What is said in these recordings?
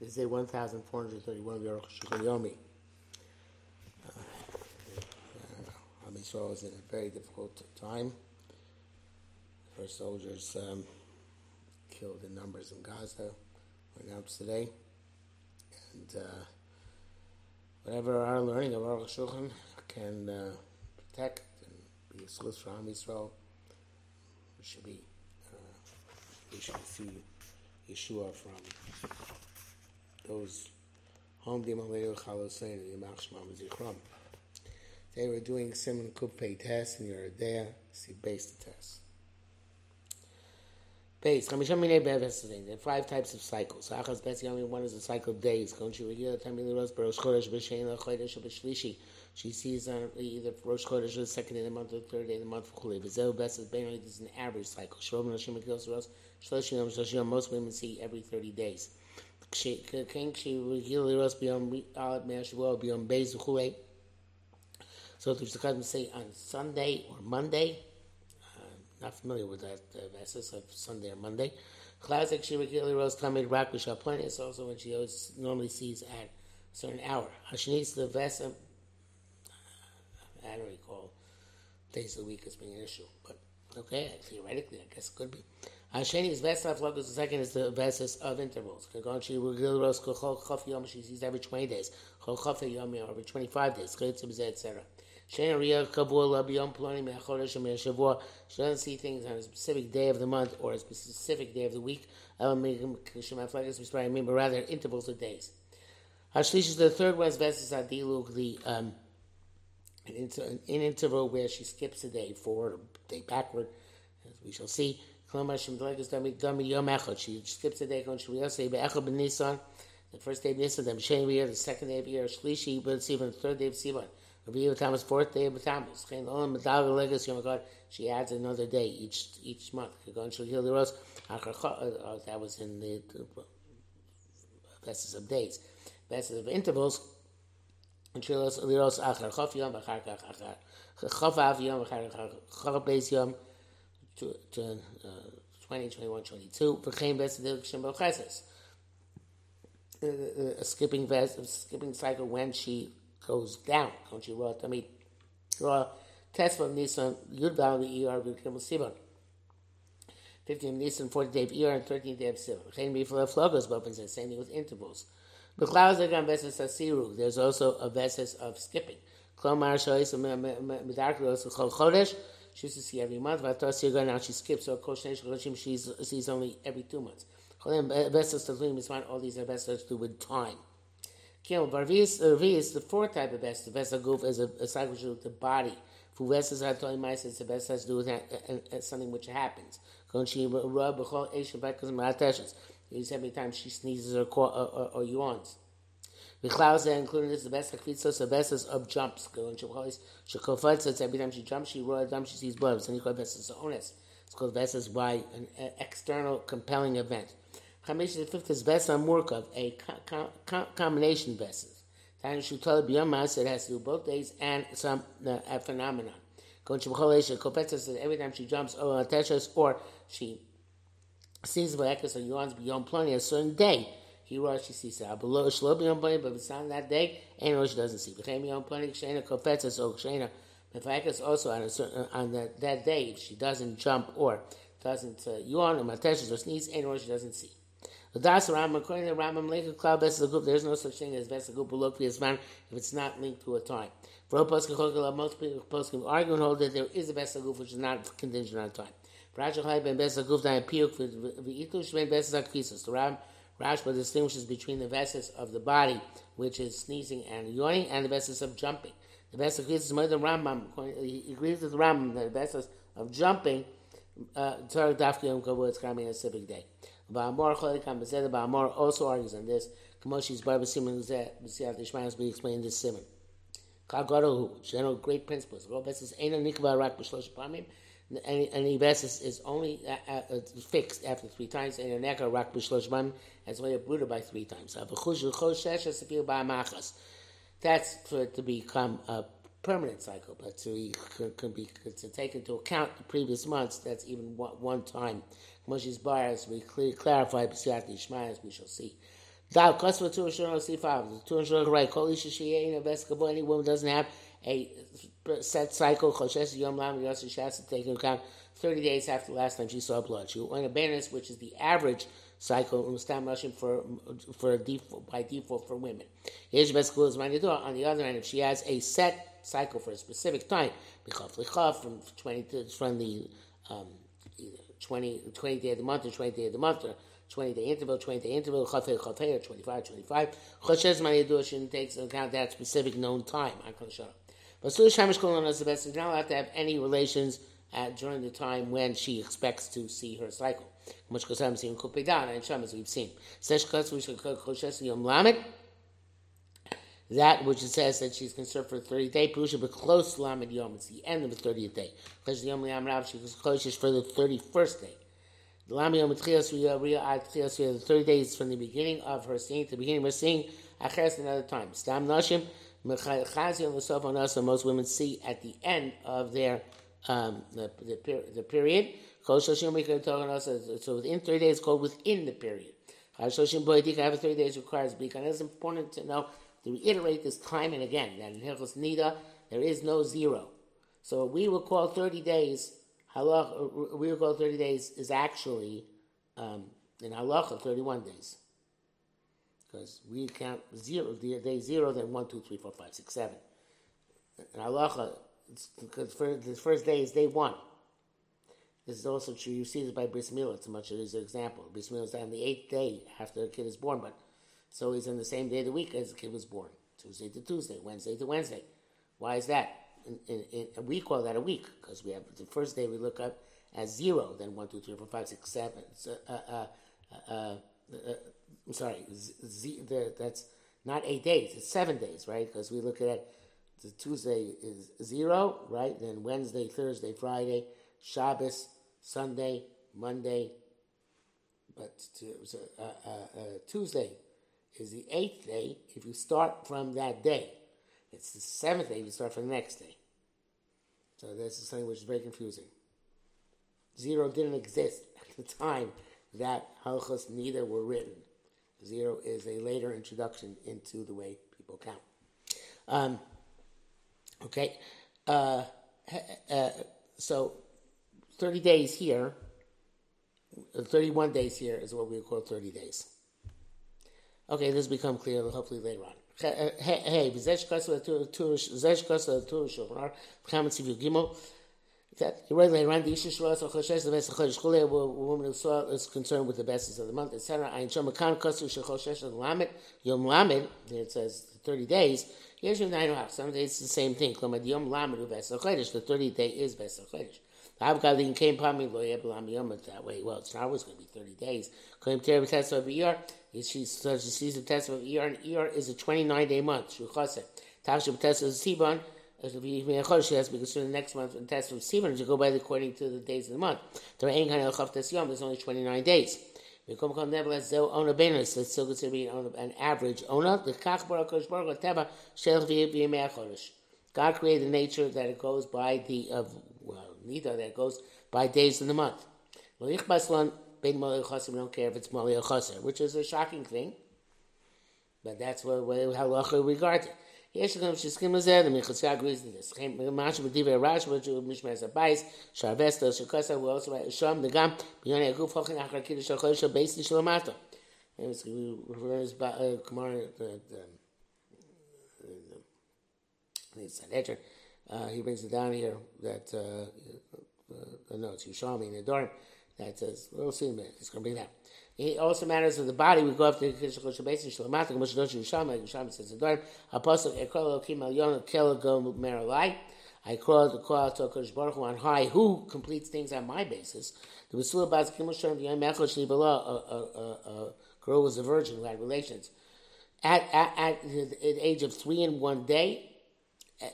This is day 1431 of York Yomi. Uh, Am Yisrael is in a very difficult time. First soldiers um, killed in numbers in Gaza were announced today. And uh, whatever our learning of Aruch Shulchan can uh, protect and be a source for Am we should be, uh, we should see Yeshua from those home Dimaleu Chalosein Yimach Shmam Zichram. They were doing Simon Kupei test and there, see base the test. Base, There are five types of cycles. Achas Yomi, one is the cycle of days. She sees on either Rosh Chodesh or the second day of the month or the third day of the month for Chulei. V'Zeu Bes is Bein This is an average cycle. Most women see every 30 days. King She Regila Ros B'Yom Alat Me'er Shavuot B'Yom Beis Chulei. So if the Chazim say on Sunday or Monday, I'm not familiar with that uh, verses of Sunday or Monday. Classic she regularly rose tamid rak b'shaplen. It's also when she always normally sees at a certain hour. Uh, Hashnis the vesa. Uh, I don't recall days of the week as being an issue, but okay, theoretically, I guess it could be. Hasheni is vesa flocus. The second is the verses of intervals. Kagon she regularly rose kol chaf yom. She sees every twenty days. Kol chaf yom every twenty five days. Etc. She doesn't see things on a specific day of the month or a specific day of the week, I but rather intervals of days. Hashlish is the third one is Vesis Adiluk, the um, an, inter, an interval where she skips a day forward or day backward, as we shall see. She skips a day, and she will say, "Be echad b'Nissan." the first day of Nisan, the second day of year, Shlishi, it's even the third day of Sivan. Rabbi Tammuz, fourth day of Tammuz. She adds another day each each month. Uh, that was in the verses of days. Verses of intervals. And Trilos Liros Achar Chof Yom Achar Chof Av Yom Achar Chof Beis Yom to, to uh, 20, 21, 22. V'chein Ves Shem A skipping verse, a skipping cycle when she goes down. Don't you wrote? I mean, raw test from Nissan Yud Val the ER Vikim Sivan. 15 of Nissan, 40 day of ER, and 13 day of Sivan. Chain before the flogos weapons, and same thing with intervals. B'chlaus again veses asiru. There's also a veses of skipping. Klomar shoyis medarkos chol chodesh. She used to see every month. Yiga now she skips. So koshenesh chodesh she sees only every two months. Is All these are to do with time. Kim Barvis Barvis, the fourth type of best, the best goof is a, a cycle with the body. For Vesas Hatoi Mice, it's the best has to do with uh, uh, uh, something which happens. You see every time she sneezes or, or, or, or yawns. Vichlausa, including this, the best hakvitzos, the best of jumps. It's every time she jumps, she roars, she sees blood. So you call Vesas onus. It's called Vesas by an external compelling event. Chamish the fifth is Besa Murkov, a co- co- combination Besas. Tanya Shutal Biyom Mas, it has to do both days and some uh, a phenomenon. Going Kopetza says every time she jumps or or she sees Vayakis or yawns beyond plenty a certain day, he runs, she sees it. Below Shlo beyond plenty, but on that day, and or she doesn't see. B'chem beyond plenty, Kshena Kopetza, so Kshena. Vayakis also on a certain, on that, that day, if she doesn't jump or doesn't uh, yawn or attaches or sneeze, or she doesn't see. The Das Ram, according to the Rambam, link a cloud best group. There's no such thing as best group look if it's not linked to a time. For most people argue and hold that there is a best group which is not contingent on time. Rashachai ben best group that appeal for the Itush ben best akvisus. The Ram Rashba distinguishes between the vessels of the body, which is sneezing and yawning, and the vessels of jumping. The of is more than Rambam. He agrees with the Rambam that the vessels of jumping, uh, Torah Dafki Yom Kavod, it's coming a civic day. Ba'amor cholikam b'zeh, Ba'amor also argues on this. Kamoshi's bar b'simen zeh, b'siyat ishmael, we explained this simon. Kagorohu, general great principles. Rob says, Eina nikva rak b'shlosh pamim, any, any basis is only uh, uh, uh, fixed after three times, and a neka rak b'shlosh pamim, as well as by three times. That's for it to become a permanent cycle, but to, can be, to take into account the previous months, that's even one, one time Moshe's bar, as we clear, clarify B'siyat as we shall see. Dal Kosva Tu Shon see five. Tu Shon right. Any woman doesn't have a set cycle. Choshes Yom Lam Yossi she has to take into account thirty days after the last time she saw blood. She went a Banis, which is the average cycle Mustam Russian for for default by default for women. On the other hand, if she has a set cycle for a specific time, from twenty to from the um, 20, 20 day of the month or 20 day of the month or 20 day interval, 20 day interval, or 25, 25. Choshes takes into account that specific known time. But Sulish Hamish Kolon is the best, is not allowed to have any relations at, during the time when she expects to see her cycle. Much Kosam Sim Kupidan and Sham as we've seen. Yom Lamed. That which it says that she's concerned for the 30th day, Purusha, but close Lamed Yom, it's the end of the 30th day. Because Yom Yam Rav, she was close for the 31st day. The the 30 days from the beginning of her seeing to the beginning of her seeing, Acheres another time. Stam Nashim, most women see at the end of their um, the, the, the period. So within 30 days, called within the period. Have 30 days requires. It's important to know to reiterate this time and again that in Hilchos Nida there is no zero. So we will call 30 days halach, we will call 30 days is actually, um, in halacha, 31 days. Because we count zero, the day zero, then one, two, three, four, five, six, seven. In halacha, because the first day is day one. This is also true. You see this by bris milah. It's much as an example. Bris milah is on the eighth day after the kid is born, but so he's on the same day of the week as the kid was born. Tuesday to Tuesday, Wednesday to Wednesday. Why is that? in, in, in, we call that a week because we have the first day we look up as zero, then one, two, three, four, five, six, seven. So, uh, uh, uh, uh I'm sorry, z, the, that's not eight days; it's seven days, right? Because we look at the Tuesday is zero, right? Then Wednesday, Thursday, Friday, Shabbos, Sunday, Monday, but to, so, uh, Tuesday is the eighth day if you start from that day. It's the seventh day, if you start from the next day. So this is something which is very confusing. Zero didn't exist at the time that halachos neither were written. Zero is a later introduction into the way people count. Um, okay, uh, uh, so 30 days here, uh, 31 days here is what we call 30 days. Okay, this will become clear hopefully later on. hey that he read around the issue shwas or khoshes the best khosh khole a woman who saw is concerned with the best of the month etc i shom kan kaso shoshesh the lamet yom lamet it says 30 days your nine hours some days it's the same thing. Come yom lamet best khosh the 30 day is best khosh I've got the came upon me that way well it's not always going to be 30 days. To every test of year she says she sees the test of Iyar, and Iyar is a 29 day month. Shuchase. Tavshim test of Sivan, she has to be considered the next month and test of Sivan to go by according to the days of the month. there There's only 29 days. We Nevertheless, own a benus. It's still considered to be an average God created nature that it goes by the of well, neither that goes by days in the month. Ben Mali Chasim don't care if it's Mali which is a shocking thing. But that's what, what how it. יש גם שסכים לזה, ומחזקה הגריז לזה. משהו בדברי רעש, וג'ו משמעס הבייס, שהווסטר, שכוסה, הוא also שם, וגם בעניין הגוף הוכן אחר כאילו של חודש הבייסי של המטה. כלומר, he brings it down here that uh, uh, no, it's Yishami in the dorm. That says, we'll see in a. It's going to bring that. It also matters of the body. We go up to the Kishakol Shabbasin Shalamatik, Moshe Dosh Yishama, Yishama says in Dorim, Apostle Ekol Elohim Al Yonah Kel Go Meralai. I call the call to Kodesh Baruch Hu on high, who completes things on my basis. The Basula Baz Kimel Shem Yom Echol Shli Bala, a girl was a virgin who had relations. At, at, at the age of three and one day,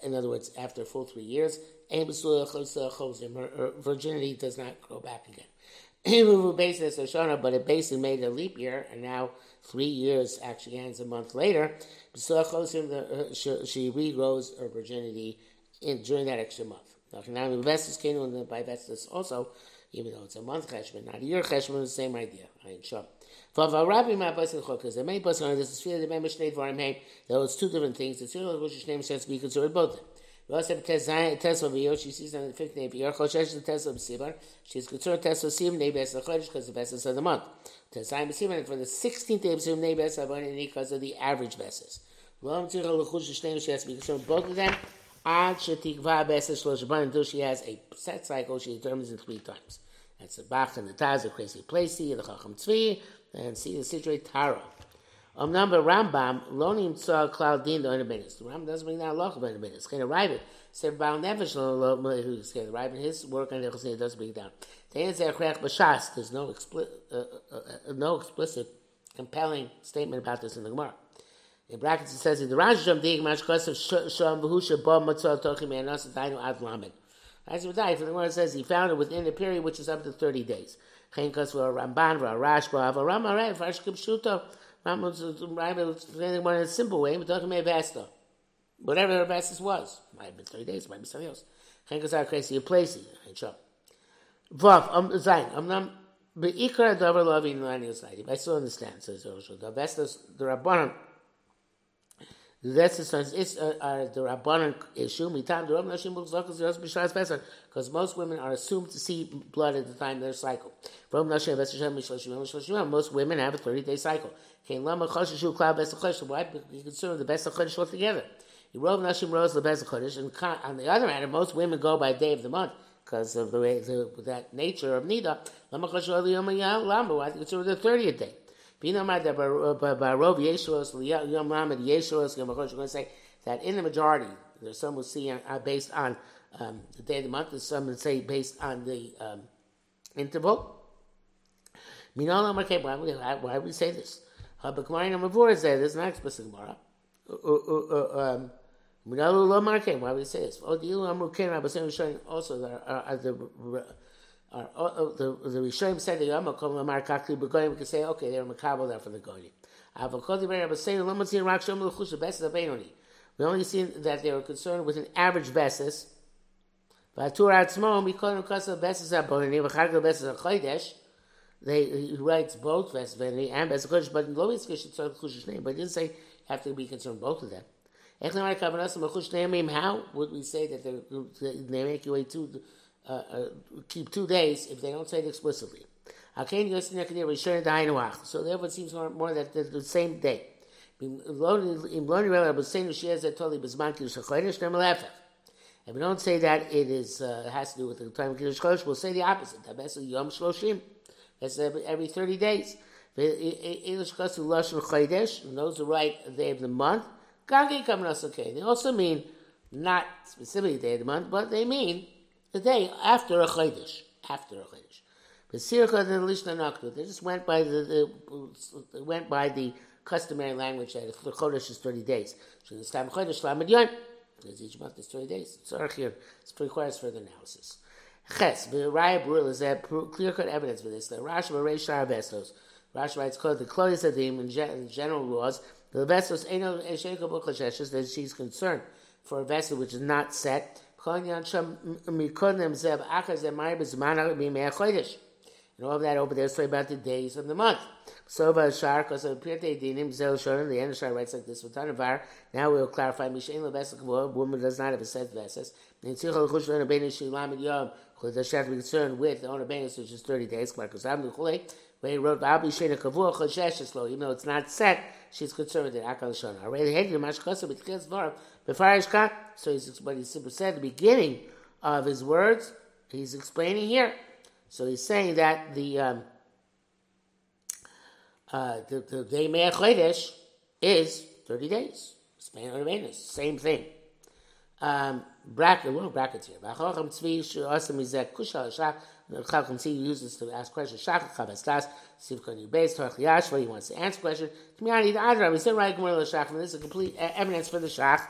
in other words, after full three years, her virginity does not grow back again. Basis Shoshana, but it basically made a leap year, and now three years actually ends a month later. So uh, She regrows her virginity in, during that extra month. Now, the Vestas came in by Vestas also, even though it's a month cheshbon, not a year cheshbon, the same idea. I am sure. Rabbi my Pasuk Chokas. Are many Pasuk on this. It's feeling the state for him. There was two different things. The Tzir Rosh name says to be considered both. Have Tesla Vio. She sees on the fifth day of Yer. Choshesh the Tesla B'Sibar. She's considered Tesla Sim Nebes Chodesh because the Veses of the month. Tesla B'Sibar for the sixteenth day of Sim Nebes Avon because of the average Veses. Lo Tzir Lechush name she has to be considered both of them. Ad Shetikva Veses Shlosh until she has a set cycle. She determines in three times. That's the Bach and the Taz, the Crazy Placey, the Chacham Tzvi, and see the Sidrei Taharah. Rambam, Lonim Tzah Cloud Din the Benis. The Rambam doesn't bring down Benis. Can arrive it. Said Baal Nefesh who's going arrive in his work on Nechosne doesn't bring down. There's no explicit, uh, uh, uh, no explicit, compelling statement about this in the Gemara. In brackets it says in the Rajam Dig Mashkos Sham Vahusha Ba Matzah Tochim Anas Dainu Ad Lamed. As the Gemara says he found it within a period which is up to thirty days. Chen Kos Ramban Rashba Avaram Arev Farshkim Shuto. Rambam in a simple way, we're talking about Vesta. Whatever the Vestas was. Might have been 30 days, might be something else. Chenkasar Kresi Placey. Vav, I'm Zain, I'm not. Be'ikar davar loving lani osayim. I still understand, says Roshua. The Vestas, the Rabbanon, the Vestas It's uh, are the Rabbanon issue. Because most women are assumed to see blood at the time of their cycle. Most women have a 30 day cycle. Why? Because you consider the best best chodesh, and on the other hand, most women go by day of the month because of the way the, that nature of nida. Lama choshishu aliyom lama. Why? Consider the thirtieth day. Bina mad uh, barov yeshuos yom lamed yeshuos yom chodesh. We're going to say that in the majority, there's some who see uh, based on um, the day of the month, and some would say based on the um, interval. Why, why would we say this? Number four is there. There's an explicit Gemara. Uh, uh, um, why would we say this? Oh, also that are the are, uh, uh, the the Rishonim said the Kol Lamar Kakli Begoyim. We can say okay, they're Makabel there for the Goyim. Beses Abenoni. We only see that they were concerned with an average Beses. Beses Beses Achodesh they he writes both Vesveni and Besakodesh, but in Lois Kish it's Chushish name, but he didn't say have to be concerned both of them. How would we say that they, they make you wait two, uh, uh, keep two days if they don't say it explicitly? So therefore, it seems more, more that the, the same day. If we don't say that it is uh, has to do with the time of Kiddush Chodesh, we'll say the opposite. Yom Shloshim. That's every, every 30 days. Write the day of the month, they also mean not specifically day of the month, but they mean the day after a Chodesh. After a Chodesh. They just went by the, the went by the customary language that the Chodesh is 30 days. So this time Chodesh Lamed Yom, because each month is 30 days. It's here. It requires further analysis. Ches, the Raya Brul is that clear cut evidence for this. The Rashi Barei Shar Vestos. Rashi writes, called the Chloe Sadim in, general laws, the Vestos Eno Eshekabul Chasheshes, that she's concerned for a vessel which is not set. And all of that over there is talking about the days of the month. So Shar, of Pirte the end Shar writes like this, Now we'll clarify, Mishain Levesel woman does not have a set vessels. And Tzichel Chush Lena Bein Yom, because they should be concerned with the owner banus, which is 30 days, because I'm where he wrote, Abi Shena Kavua Choshesh even though it's not set, she's concerned with it. Akal Shona. Already, Hedi Mashkosa, but Tkes Dvar, Befarish Ka, so he's, what he said the beginning of his words, he's explaining here. So he's saying that the, um, uh, the, the day Chodesh is 30 days. Spain or same thing. Um, bracket, little brackets here. Shach. Chacham tzvi uses to ask questions. Shach chavas das sivkon yubez torach yashva. He wants to answer question. Kmiyani the adra. We said right gemara l'shach. And this is a complete evidence for the shach.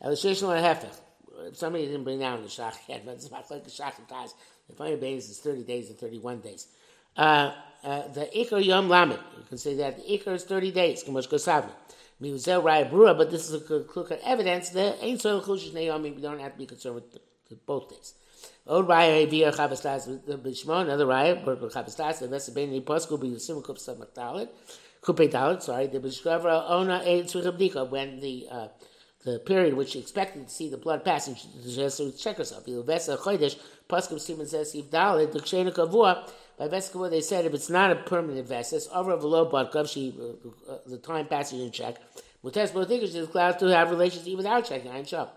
El sheishon hefech. Somebody didn't bring down the shach yet, but it's about like the shach and ties. The final days is thirty days and thirty-one days. Uh, uh, the ikar yom lamed. You can say that the ikar is thirty days. Kamosh kosavni brura, but this is a clear evidence that ain't so chushish naomi. We don't have to be concerned with, the, both days. Old Raya Avia Chavastas Bishmo, another Raya, Chavastas, the Vesa Beni Posku, be Sim Kup Samak Dalit, Kupe Dalit, sorry, the Bishkavra Ona Ein Tzvichabdika, when the uh, the period which she expected to see the blood passing, she has to check herself. The Vesa Chodesh, Poskum Simon says, If Dalit, the Kshena Kavua, by Vesa they said if it's not a permanent Vesas, over a below Badkav, she, uh, uh, the time passing in check, Mutes Botikish is allowed to have relations even without checking, I'm sure.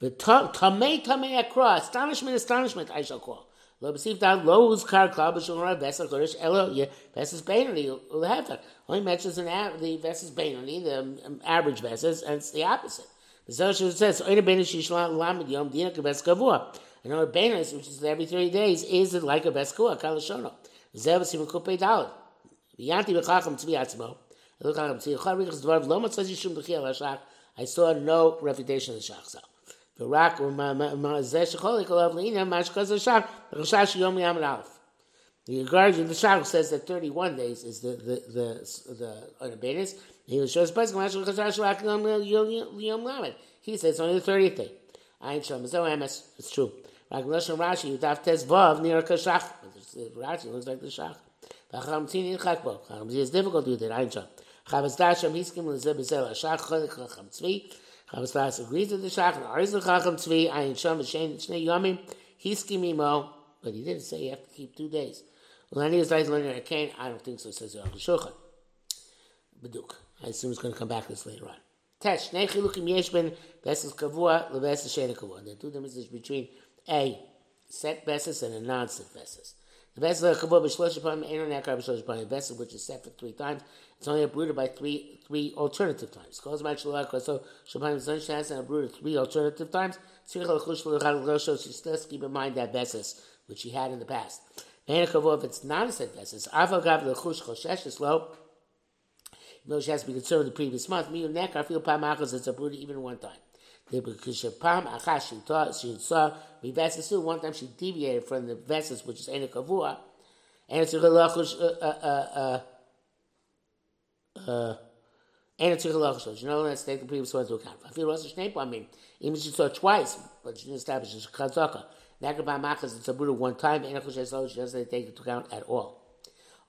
But tamei tamei akra, astonishment, astonishment, I shall call. Lo b'sif dad lo uzkar klal b'shul ra vessel kodesh elo ye vessels beinoni ulhefer. Only mentions the vessels beinoni, the um, average vessels, and it's the opposite. The Zohar says oine beinoni shishlan lamed yom dina keves kavua. And our beinoni, which is every thirty days, is like a bes kavua kalashono. Zev sim kupei dalad. V'yanti b'chacham tzvi atzmo. Him. Tzvi char rikas dvar v'lo matzah yishum b'chiyah l'shach. I saw no refutation of the shach. The ורק זה שחולק עליו לעניין מה שכזה שם, בחשש יום ים לאלף. The guardian, the Shach says that 31 days is the the the the Anabanis. He was shows Pesach He says only the 30th day. Ayin Shalom is Emes. It's true. Ragnashon Rashi Yudaf Tes Vav Nir Kashach. Rashi looks like the Shach. V'Chacham Tzvi Chakbo. Bo. Chacham is difficult to do that. Ayin Shalom. Chavas Dasham Hiskim Lezeb Bezel Ashach Cholik Chacham Tzvi. Chavas agrees with the Shach, and Ariz Chacham Tzvi, Ayin Shom, Shnei Yomim, Hiskim Imo, but he didn't say you have to keep two days. Any is like learning a cane, I don't think so, says the Shulchan. Beduk. I assume it's going to come back to this later on. Tesh, Shnei Chilukim Yesh Ben, Vesas Kavua, Leveses Shena Kavua. The two differences between a set Vesas and a non-set Vesas. The vessel of Chabot b'shlosh upon ain't on akar vessel which is set for three times. It's only uprooted by three three alternative times. Cause my shalach so shabbat zon shas and uprooted three alternative times. Tzricha l'chush l'chad l'chosho. She still keep in mind that vessel which she had in the past. Ain't Chabot if it's not a set vessel. Aval gav l'chush choshesh is low. She has to be concerned the previous month, me and nekar feel pamachas it's uprooted even one time. Because Pam Achash she saw vessels too. One time she deviated from the vessels which is Ena Kavua, and it's a halachush. Uh, uh, uh, uh, and it's a. You know, let's take the previous one into account. I feel also Shnei I mean, even she saw twice, but she didn't establish it's Chazaka. Nakabah Machas it's a Buddha one time. Ena Kush she doesn't take it into account at all.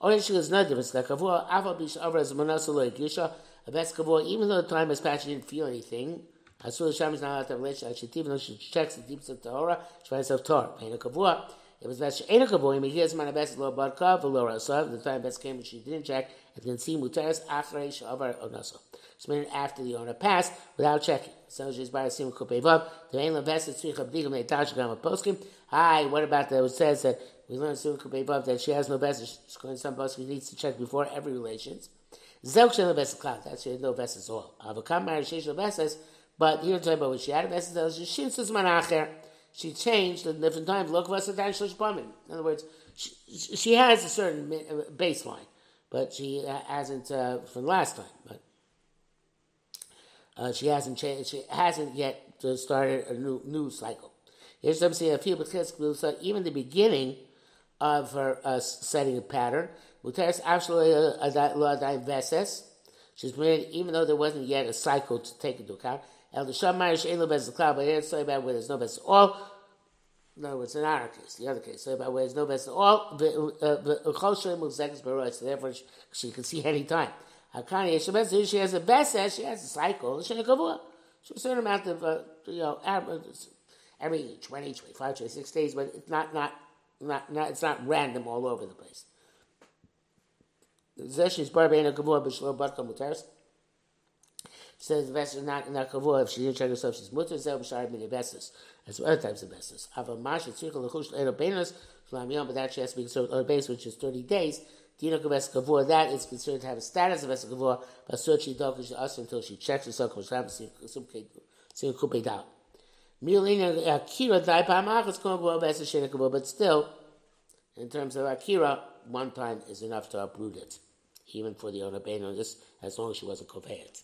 Only she was not difference. Like Kavua, Aval Bish Avra as Manasa Lo Yisha. A best Kavua, even though the time has passed, she didn't feel anything. Asur Hashem is not to have relationship. Actually, even though she checks the deepest of Torah, she finds herself Torah. Pain kavua. It was best Ain't a kavua. He hears my best lo barka v'lo rasav. The time best came when she didn't check and then see mutaris achrei shavar onaso. So meaning after the owner passed without checking. So she's by sim kupevav. The ain't best is tzrich abdigam neitash gam poskim. Hi, what about that? It says that we learned sim kupevav that she has no best. She's going some poskim needs to check before every relations. Zelk shel best cloud. That's no best at all. Avakam marriage shel best but here about when she had a message, she changed at different times. Look, In other words, she, she has a certain uh, baseline, but she hasn't uh, from last time. But uh, she hasn't changed. She hasn't yet started a new new cycle. Here's some say a few even the beginning of her uh, setting a pattern. Muteris absolutely She's made even though there wasn't yet a cycle to take into account. El the Shamar Shein Lo Bez but it's so about where there's no Bez all. Other words, in our case, the other case, so about where there's no Bez all, the Chol Shem Muzekes Baroy, so therefore she, can see any time. Hakani Yeshabez, she has a Bez, she has a cycle, she has a certain amount of, uh, you know, every 20, 25, 26 days, but it's not, not, not, not, it's not random all over the place. Zesh bein a gavua b'shlo bat kamutaris says the vessel is not not kavua if she didn't check herself she's mutter zel b'shar mini as well other types of vesses ava masha tzricha lechush le'ero benus shlam yom but that she has to be on a base which is 30 days Dino Kaves Kavua, that is considered to have a status of Vesa Kavua, but don't she us until she checks herself, has some kupe down. Milina Akira Dai Pamachas Kavua Vesa Shena Kavua, but still, in terms of Akira, one time is enough to uproot it, even for the owner Beno, just as long as she wasn't Kovayat.